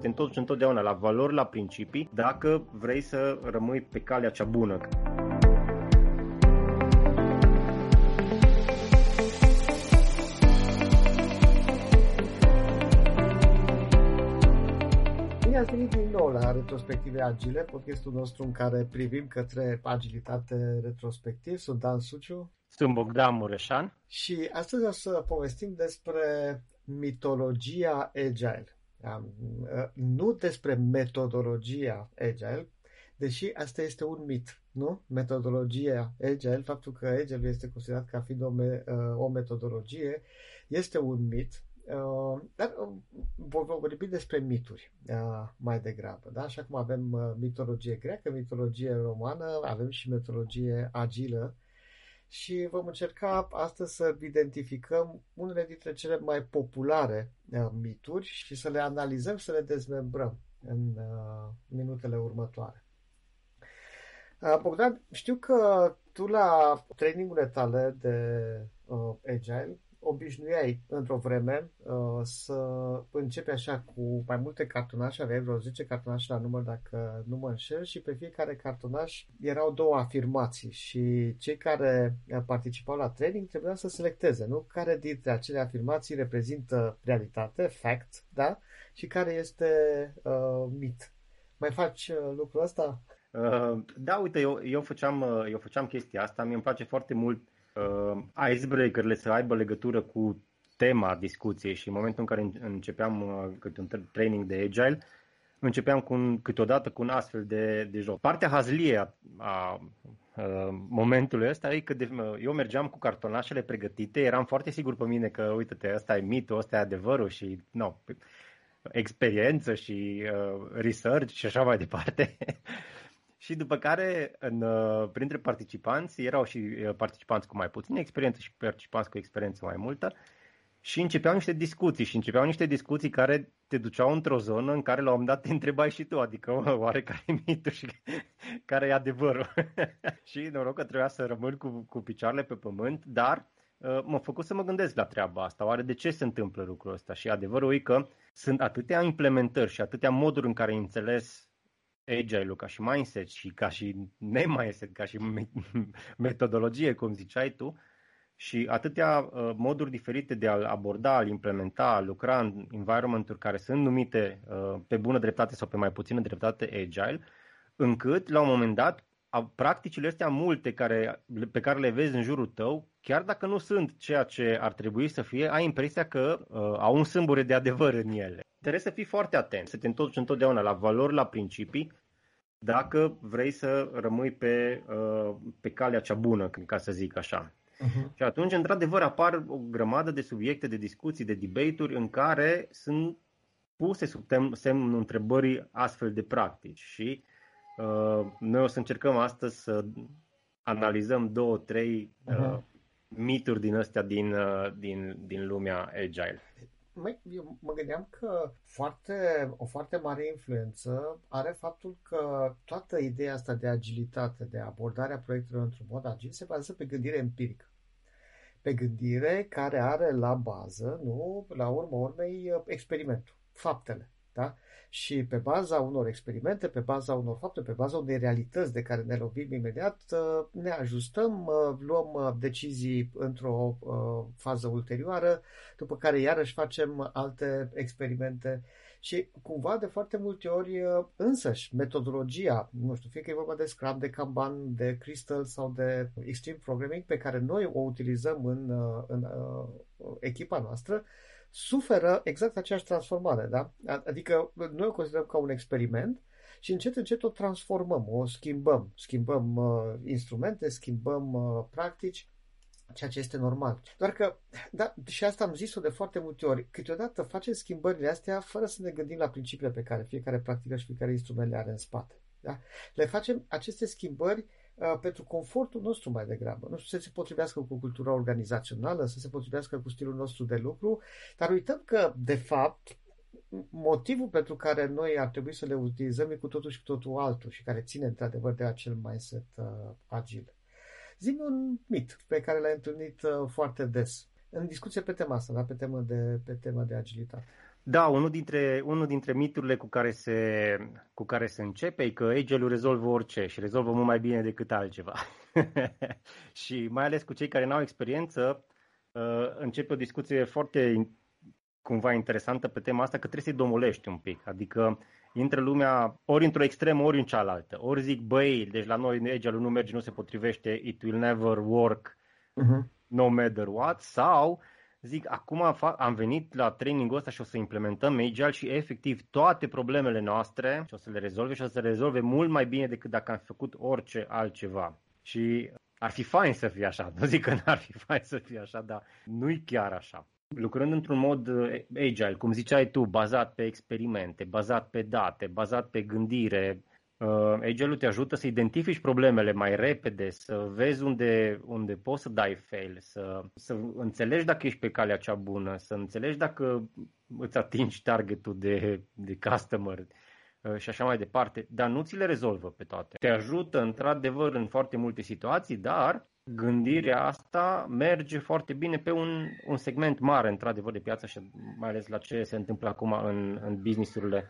te întorci întotdeauna la valori, la principii, dacă vrei să rămâi pe calea cea bună. Bine ați venit din nou la Retrospective Agile, podcastul nostru în care privim către agilitate retrospectiv. Sunt Dan Suciu. Sunt Bogdan Mureșan. Și astăzi o să povestim despre mitologia Agile. Nu despre metodologia Agile, deși asta este un mit, nu? Metodologia Agile, faptul că Agile este considerat ca fiind o, me- o metodologie, este un mit Uh, dar uh, vom vorbi despre mituri uh, mai degrabă. Da? Așa cum avem mitologie greacă, mitologie romană, avem și mitologie agilă și vom încerca astăzi să identificăm unele dintre cele mai populare mituri și să le analizăm, să le dezmembrăm în minutele următoare. Bogdan, știu că tu la trainingurile tale de Agile obișnuiai într-o vreme uh, să începi așa cu mai multe cartonașe, aveai vreo 10 cartonașe la număr dacă nu mă înșel și pe fiecare cartonaș erau două afirmații și cei care participau la training trebuia să selecteze, nu? Care dintre acele afirmații reprezintă realitate, fact, da? Și care este uh, mit. Mai faci uh, lucrul ăsta? Uh, da, uite, eu, eu, făceam, uh, eu făceam chestia asta, mi-e place foarte mult uh, icebreaker-le să aibă legătură cu tema discuției și în momentul în care începeam uh, câte un training de agile, începeam cu un, câteodată cu un astfel de, de joc. Partea hazlie a, a, a momentului ăsta e că de, eu mergeam cu cartonașele pregătite, eram foarte sigur pe mine că, uite-te, ăsta e mitul, ăsta e adevărul și, no, experiență și uh, research și așa mai departe. Și după care, în, uh, printre participanți, erau și uh, participanți cu mai puțină experiență și participanți cu experiență mai multă și începeau niște discuții și începeau niște discuții care te duceau într-o zonă în care la un moment dat te întrebai și tu, adică oare care e mitul și care e adevărul. și noroc că trebuia să rămân cu, cu picioarele pe pământ, dar uh, m-a făcut să mă gândesc la treaba asta. Oare de ce se întâmplă lucrul ăsta? Și adevărul e că sunt atâtea implementări și atâtea moduri în care ai înțeles agile-ul ca și mindset și ca și ne-mindset, ca și metodologie, cum ziceai tu, și atâtea uh, moduri diferite de a aborda, a implementa, a lucra în environment-uri care sunt numite uh, pe bună dreptate sau pe mai puțină dreptate agile, încât la un moment dat practicile astea multe care, pe care le vezi în jurul tău, chiar dacă nu sunt ceea ce ar trebui să fie, ai impresia că uh, au un sâmbure de adevăr în ele. Trebuie să fii foarte atent, să te întorci întotdeauna la valori, la principii, dacă vrei să rămâi pe, uh, pe calea cea bună, ca să zic așa. Uh-huh. Și atunci, într-adevăr, apar o grămadă de subiecte, de discuții, de debate-uri în care sunt puse sub semnul întrebării astfel de practici. Și uh, noi o să încercăm astăzi să analizăm două, trei uh, uh-huh. mituri din astea din, uh, din, din lumea agile mă, eu mă gândeam că foarte, o foarte mare influență are faptul că toată ideea asta de agilitate, de abordarea proiectelor într-un mod agil, se bazează pe gândire empirică. Pe gândire care are la bază, nu, la urmă urmei, experimentul, faptele. Da? Și pe baza unor experimente, pe baza unor fapte, pe baza unei realități de care ne lovim imediat, uh, ne ajustăm, uh, luăm uh, decizii într-o fază ulterioară, după care iarăși facem alte experimente și cumva de foarte multe ori însăși metodologia, nu știu, fie că e vorba de Scrum, de Kanban, de Crystal sau de Extreme Programming pe care noi o utilizăm în, în, în echipa noastră, suferă exact aceeași transformare, da? Adică noi o considerăm ca un experiment și încet, încet o transformăm, o schimbăm. Schimbăm uh, instrumente, schimbăm uh, practici, ceea ce este normal. Doar că, da, și asta am zis-o de foarte multe ori, câteodată facem schimbările astea fără să ne gândim la principiile pe care fiecare practică și fiecare instrument le are în spate. Da? Le facem aceste schimbări Uh, pentru confortul nostru mai degrabă. Nu știu, să se potrivească cu cultura organizațională, să se potrivească cu stilul nostru de lucru, dar uităm că, de fapt, motivul pentru care noi ar trebui să le utilizăm e cu totul și cu totul altul și care ține într-adevăr de acel mindset uh, agil. Zi un mit pe care l-ai întâlnit uh, foarte des în discuție pe tema asta, da? pe tema de, pe tema de agilitate. Da, unul dintre, unul dintre miturile cu care, se, cu care se începe e că Agile-ul rezolvă orice și rezolvă mult mai bine decât altceva. și mai ales cu cei care nu au experiență, uh, începe o discuție foarte cumva interesantă pe tema asta, că trebuie să-i domolești un pic. Adică intră lumea ori într-o extremă, ori în cealaltă. Ori zic, băi, deci la noi Agile-ul nu merge, nu se potrivește, it will never work, uh-huh. no matter what, sau zic, acum am venit la trainingul ăsta și o să implementăm Agile și efectiv toate problemele noastre și o să le rezolve și o să le rezolve mult mai bine decât dacă am făcut orice altceva. Și ar fi fain să fie așa, nu zic că n-ar fi fain să fie așa, dar nu-i chiar așa. Lucrând într-un mod uh, agile, cum ziceai tu, bazat pe experimente, bazat pe date, bazat pe gândire, Uh, Agile-ul te ajută să identifici problemele mai repede, să vezi unde, unde poți să dai fail, să, să înțelegi dacă ești pe calea cea bună, să înțelegi dacă îți atingi targetul de, de customer uh, și așa mai departe, dar nu ți le rezolvă pe toate. Te ajută într-adevăr în foarte multe situații, dar gândirea asta merge foarte bine pe un, un segment mare, într-adevăr, de piață și mai ales la ce se întâmplă acum în, în businessurile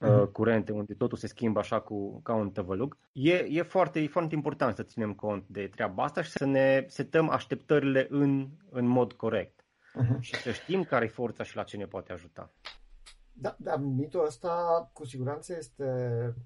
uh-huh. curente, unde totul se schimbă așa cu, ca un tăvălug. E, e, foarte, e foarte important să ținem cont de treaba asta și să ne setăm așteptările în, în mod corect. Uh-huh. Și să știm care e forța și la ce ne poate ajuta. Da, da, mitul ăsta cu siguranță este,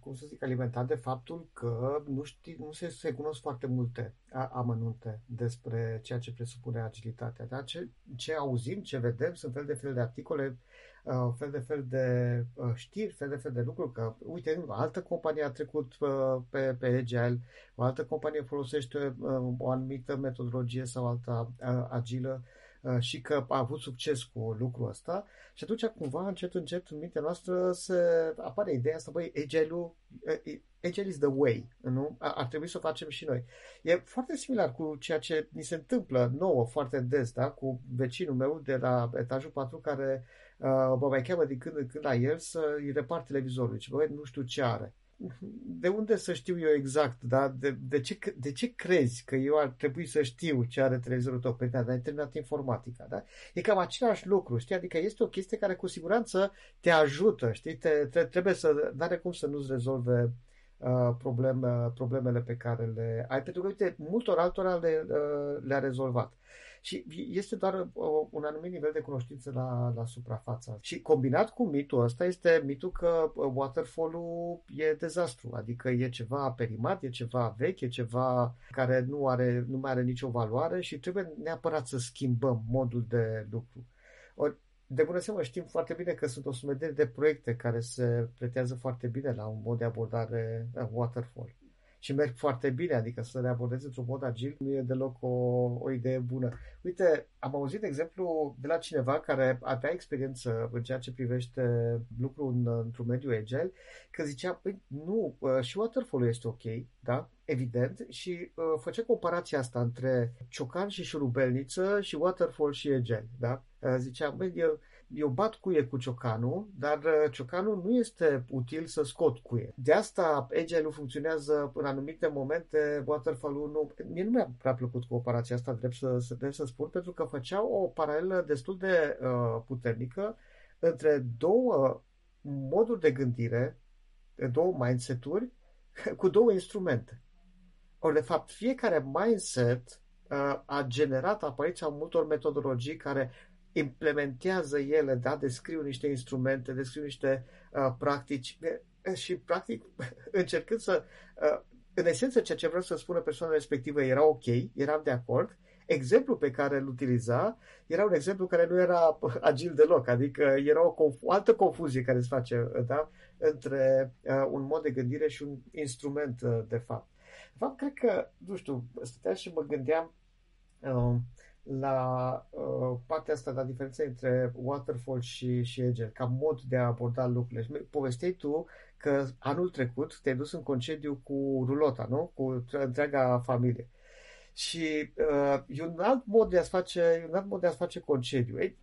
cum să zic, alimentat de faptul că nu, știi, nu se, se cunosc foarte multe amănunte despre ceea ce presupune agilitatea. Da? Ce, ce auzim, ce vedem, sunt fel de fel de articole uh, fel de fel de uh, știri, fel de fel de lucruri, că uite, altă companie a trecut uh, pe, pe Agile, o altă companie folosește uh, o anumită metodologie sau alta uh, agilă uh, și că a avut succes cu lucrul ăsta și atunci cumva încet încet în mintea noastră se apare ideea asta, băi, Agile-ul uh, Agile is the way, nu? Ar trebui să o facem și noi. E foarte similar cu ceea ce ni se întâmplă nouă foarte des, da? Cu vecinul meu de la etajul 4 care uh, mă mai cheamă din când în când la el să îi repar televizorul. Și băi, nu știu ce are. De unde să știu eu exact, da? De, de, ce, de ce crezi că eu ar trebui să știu ce are televizorul tău? Păi, da, ai terminat informatica, da? E cam același lucru, știi? Adică este o chestie care cu siguranță te ajută, știi? Te, te, trebuie să, n-are cum să nu-ți rezolve uh, probleme, problemele pe care le ai, pentru că, uite, multor altora le, uh, le-a rezolvat. Și este doar uh, un anumit nivel de cunoștință la, la suprafața. Și combinat cu mitul ăsta este mitul că uh, waterfall-ul e dezastru, adică e ceva perimat, e ceva vechi, e ceva care nu, are, nu mai are nicio valoare și trebuie neapărat să schimbăm modul de lucru. Ori, de bună seamă știm foarte bine că sunt o sumedenie de proiecte care se pretează foarte bine la un mod de abordare uh, waterfall și merg foarte bine, adică să le abordezi într-un mod agil nu e deloc o, o idee bună. Uite, am auzit de exemplu de la cineva care avea experiență în ceea ce privește lucru în, într-un mediu agile, că zicea, păi nu, uh, și waterfall este ok, da? Evident, și uh, făcea comparația asta între ciocan și șurubelniță și waterfall și agile, da? Uh, zicea, băi, eu, eu bat cuie cu ciocanul, dar uh, ciocanul nu este util să scot cuie. De asta agile nu funcționează în anumite momente, waterfall-ul nu... Mie nu mi-a prea plăcut cu operația asta, drept să, să, drept să spun, pentru că făcea o paralelă destul de uh, puternică între două moduri de gândire, două mindset-uri, cu două instrumente. Ori, de fapt, fiecare mindset uh, a generat apariția multor metodologii care implementează ele, da, descriu niște instrumente, descriu niște uh, practici și, practic, încercând să, uh, în esență, ceea ce vreau să spună persoana respectivă era ok, eram de acord, exemplul pe care îl utiliza era un exemplu care nu era agil deloc, adică era o, conf- o altă confuzie care se face da, între uh, un mod de gândire și un instrument uh, de fapt. De fapt, cred că, nu știu, stăteam și mă gândeam uh, la uh, partea asta, la diferența între waterfall și, și agile, ca mod de a aborda lucrurile. Și povesteai tu că anul trecut te-ai dus în concediu cu rulota, nu? Cu întreaga familie. Și uh, e un alt mod de a face, un alt mod de a face concediu. Ei, uh,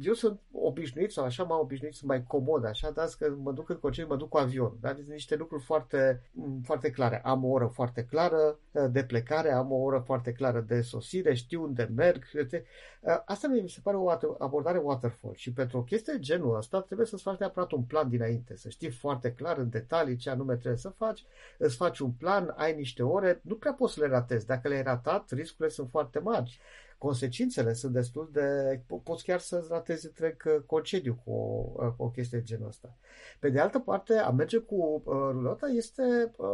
eu sunt obișnuit sau așa m-am obișnuit, sunt mai comod așa, dar că mă duc în concediu, mă duc cu avion. Dar sunt niște lucruri foarte, mm, foarte clare. Am o oră foarte clară uh, de plecare, am o oră foarte clară de sosire, știu unde merg. Uh, asta mi se pare o abordare waterfall și pentru o chestie genul ăsta trebuie să-ți faci neapărat un plan dinainte, să știi foarte clar în detalii ce anume trebuie să faci, îți faci un plan, ai niște ore, nu prea poți să le ratezi. Dacă le-ai ratat, riscurile sunt foarte mari consecințele sunt destul de... poți chiar să-ți ratezi întreg uh, concediu cu o, uh, cu o chestie de genul ăsta. Pe de altă parte, a merge cu uh, rulota este uh,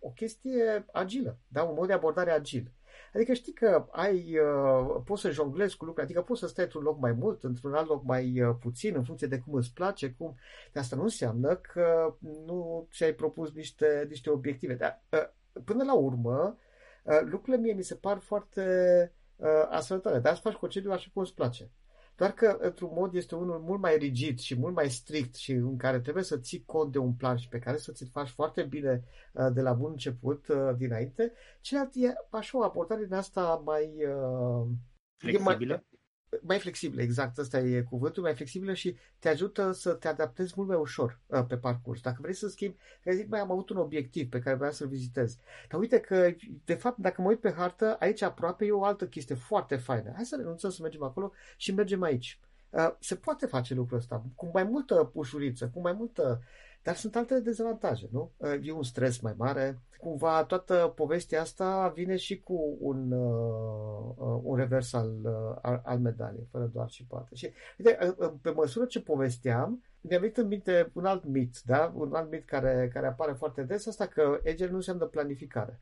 o chestie agilă, da? un mod de abordare agil. Adică știi că ai, uh, poți să jonglezi cu lucruri, adică poți să stai într-un loc mai mult, într-un alt loc mai uh, puțin, în funcție de cum îți place, cum... De asta nu înseamnă că nu ți-ai propus niște, niște obiective. Dar uh, până la urmă, uh, lucrurile mie mi se par foarte uh, asfaltare. Dar să faci concediu așa cum îți place. Doar că, într-un mod, este unul mult mai rigid și mult mai strict și în care trebuie să ții cont de un plan și pe care să ți-l faci foarte bine uh, de la bun început, uh, dinainte. Celălalt e așa o abordare din asta mai... Uh, Flexibilă? Mai, mai flexibilă, exact, ăsta e cuvântul, mai flexibilă și te ajută să te adaptezi mult mai ușor uh, pe parcurs. Dacă vrei să schimbi, că zic, mai am avut un obiectiv pe care vreau să-l vizitez. Dar uite că, de fapt, dacă mă uit pe hartă, aici aproape e o altă chestie foarte faină. Hai să renunțăm să mergem acolo și mergem aici. Uh, se poate face lucrul ăsta cu mai multă ușurință, cu mai multă dar sunt alte dezavantaje, nu? E un stres mai mare. Cumva toată povestea asta vine și cu un, uh, uh un revers al, uh, al, al medaliei, fără doar și poate. Și, uite, pe măsură ce povesteam, mi-a venit în minte un alt mit, da? Un alt mit care, care apare foarte des, asta că Agile nu înseamnă planificare.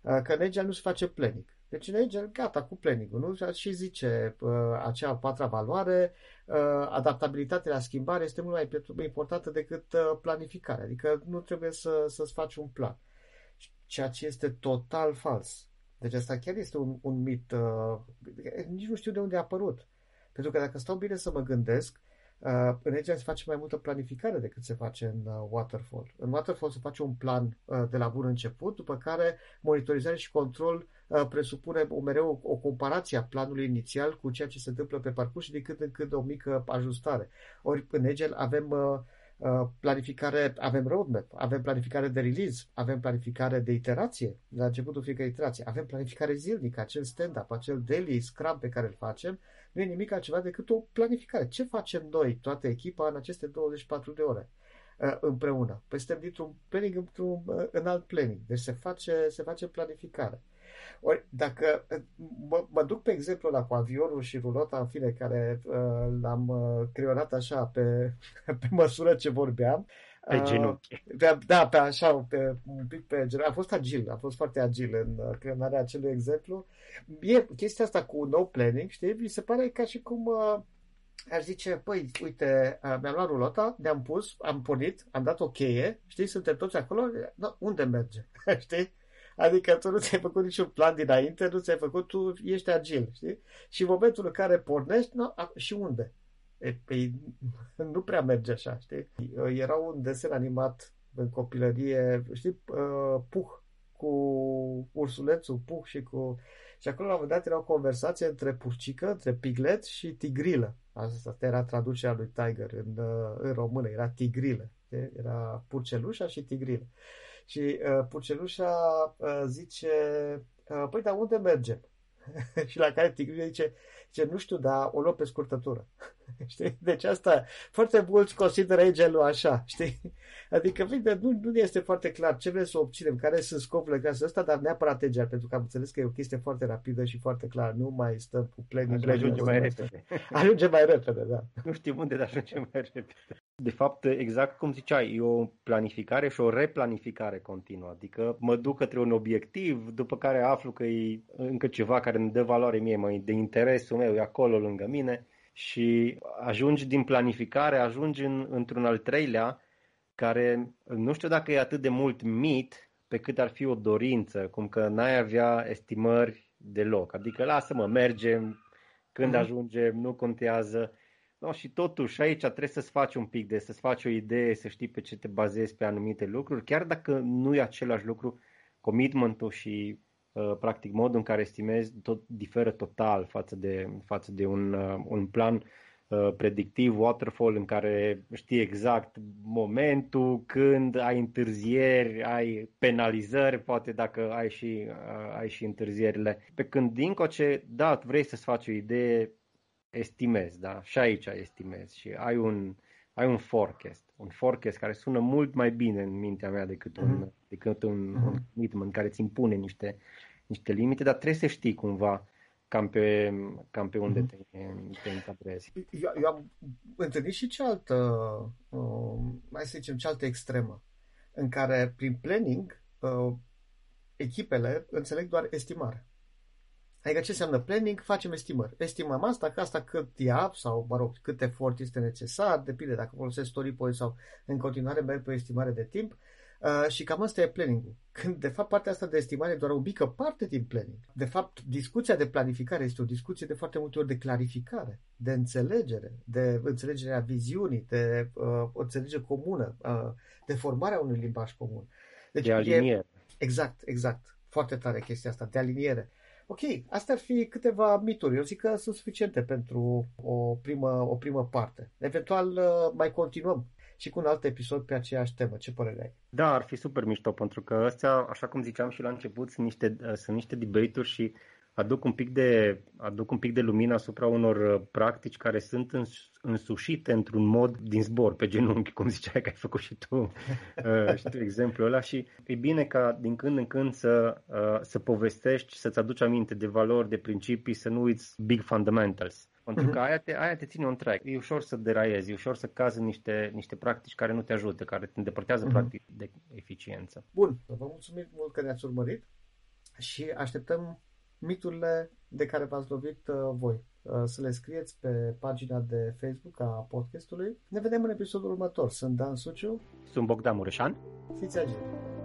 Uh, că în Agile nu se face planning. Deci în Agile, gata, cu planning nu? Și zice uh, acea patra valoare, uh, adaptabilitatea la schimbare este mult mai importantă decât uh, planificarea. Adică nu trebuie să, să-ți faci un plan. Ceea ce este total fals. Deci asta chiar este un, un mit. Uh, nici nu știu de unde a apărut. Pentru că dacă stau bine să mă gândesc, Uh, în Agile se face mai multă planificare decât se face în uh, Waterfall. În Waterfall se face un plan uh, de la bun început, după care monitorizare și control uh, presupune o, mereu o comparație a planului inițial cu ceea ce se întâmplă pe parcurs și de când în când o mică ajustare. Ori în Agile avem uh, uh, planificare, avem roadmap, avem planificare de release, avem planificare de iterație, la începutul fiecare iterație, avem planificare zilnică, acel stand-up, acel daily scrum pe care îl facem, nu e nimic altceva decât o planificare. Ce facem noi, toată echipa, în aceste 24 de ore uh, împreună? Păi suntem dintr-un planning într-un uh, în alt planning. Deci se face, se face planificare. Ori, dacă uh, mă, mă duc pe exemplu la cu avionul și rulota, în fine, care uh, l-am uh, creionat așa pe, pe măsură ce vorbeam, pe genunchi. Pe, da, pe așa, pe, un pic pe genunchi. A fost agil, a fost foarte agil în creionarea acelui exemplu. E chestia asta cu no planning, știi, mi se pare ca și cum uh, aș zice, păi, uite, uh, mi-am luat rulota, ne-am pus, am pornit, am dat o cheie, știi, suntem toți acolo, no, unde merge, știi? Adică tu nu ți-ai făcut niciun plan dinainte, nu ți-ai făcut, tu ești agil, știi? Și în momentul în care pornești, no, și unde? E, pe, nu prea merge așa, știi? Era un desen animat în copilărie, știi, uh, Puh, cu ursulețul Puh și cu... Și acolo la un moment dat era o conversație între purcică, între piglet și tigrilă. Asta era traducerea lui Tiger în, uh, în română, era tigrilă. Era purcelușa și tigrilă. Și uh, purcelușa uh, zice, uh, păi, dar unde mergem? și la care tigrilă zice, zice, nu știu, dar o luăm pe scurtătură. știi? Deci asta, foarte mulți consideră agile așa, știi? Adică, bine, nu, nu este foarte clar ce vrem să obținem, care sunt scopurile casei ăsta, dar neapărat agile, pentru că am înțeles că e o chestie foarte rapidă și foarte clară. Nu mai stăm cu planning. Ajunge mai repede. Ajunge mai repede, da. Nu știm unde, dar ajunge mai repede. De fapt, exact cum ziceai, e o planificare și o replanificare continuă. Adică mă duc către un obiectiv, după care aflu că e încă ceva care îmi dă valoare mie, mai de interesul meu, e acolo lângă mine și ajungi din planificare, ajungi în, într-un al treilea care nu știu dacă e atât de mult mit pe cât ar fi o dorință, cum că n-ai avea estimări deloc. Adică lasă-mă, mergem, când mm-hmm. ajungem, nu contează. No, și totuși aici trebuie să-ți faci un pic de, să-ți faci o idee, să știi pe ce te bazezi pe anumite lucruri, chiar dacă nu e același lucru, commitmentul și Uh, practic modul în care estimezi tot diferă total față de, față de un, uh, un plan uh, predictiv waterfall în care știi exact momentul, când ai întârzieri, ai penalizări, poate dacă ai și, ai și întârzierile. Pe când din coce, da, vrei să-ți faci o idee, estimezi, da? Și aici estimezi și ai un, ai un forecast. Un forecast care sună mult mai bine în mintea mea decât un, mm. Decât un, mm. un commitment care îți impune niște, niște limite, dar trebuie să știi cumva cam pe, cam pe unde mm-hmm. te, te încadrezi. Eu, eu am întâlnit și cealaltă, uh, mai să zicem, cealaltă extremă, în care prin planning uh, echipele înțeleg doar estimare. Adică ce înseamnă planning? Facem estimări. Estimăm asta, că asta cât ia sau, mă rog, cât efort este necesar, depinde dacă folosesc story point sau în continuare merg pe o estimare de timp. Uh, și cam asta e planning-ul. Când, de fapt, partea asta de estimare e doar o mică parte din planning. De fapt, discuția de planificare este o discuție de foarte multe ori de clarificare, de înțelegere, de înțelegerea viziunii, de uh, o înțelegere comună, uh, de formarea unui limbaj comun. Deci de aliniere. E, exact, exact. Foarte tare chestia asta, de aliniere. Ok, astea ar fi câteva mituri. Eu zic că sunt suficiente pentru o primă, o primă parte. Eventual uh, mai continuăm și cu un alt episod pe aceeași temă. Ce părere ai? Da, ar fi super mișto, pentru că astea, așa cum ziceam și la început, sunt niște, uh, sunt niște debate-uri și aduc un pic de, aduc un pic de lumină asupra unor uh, practici care sunt însușite într-un mod din zbor, pe genunchi, cum ziceai că ai făcut și tu, uh, și tu exemplul ăla și e bine ca din când în când să, uh, să povestești, să-ți aduci aminte de valori, de principii, să nu uiți big fundamentals. Pentru mhm. că aia te, aia te ține un track. E ușor să deraiezi, e ușor să cazi în niște, niște practici care nu te ajută, care te îndepărtează uh-huh. practic de eficiență. Bun, vă mulțumim mult că ne-ați urmărit și așteptăm miturile de care v-ați lovit uh, voi. Uh, să le scrieți pe pagina de Facebook a podcastului. Ne vedem în episodul următor. Sunt Dan Suciu. Sunt Bogdan Mureșan. Fiți agili!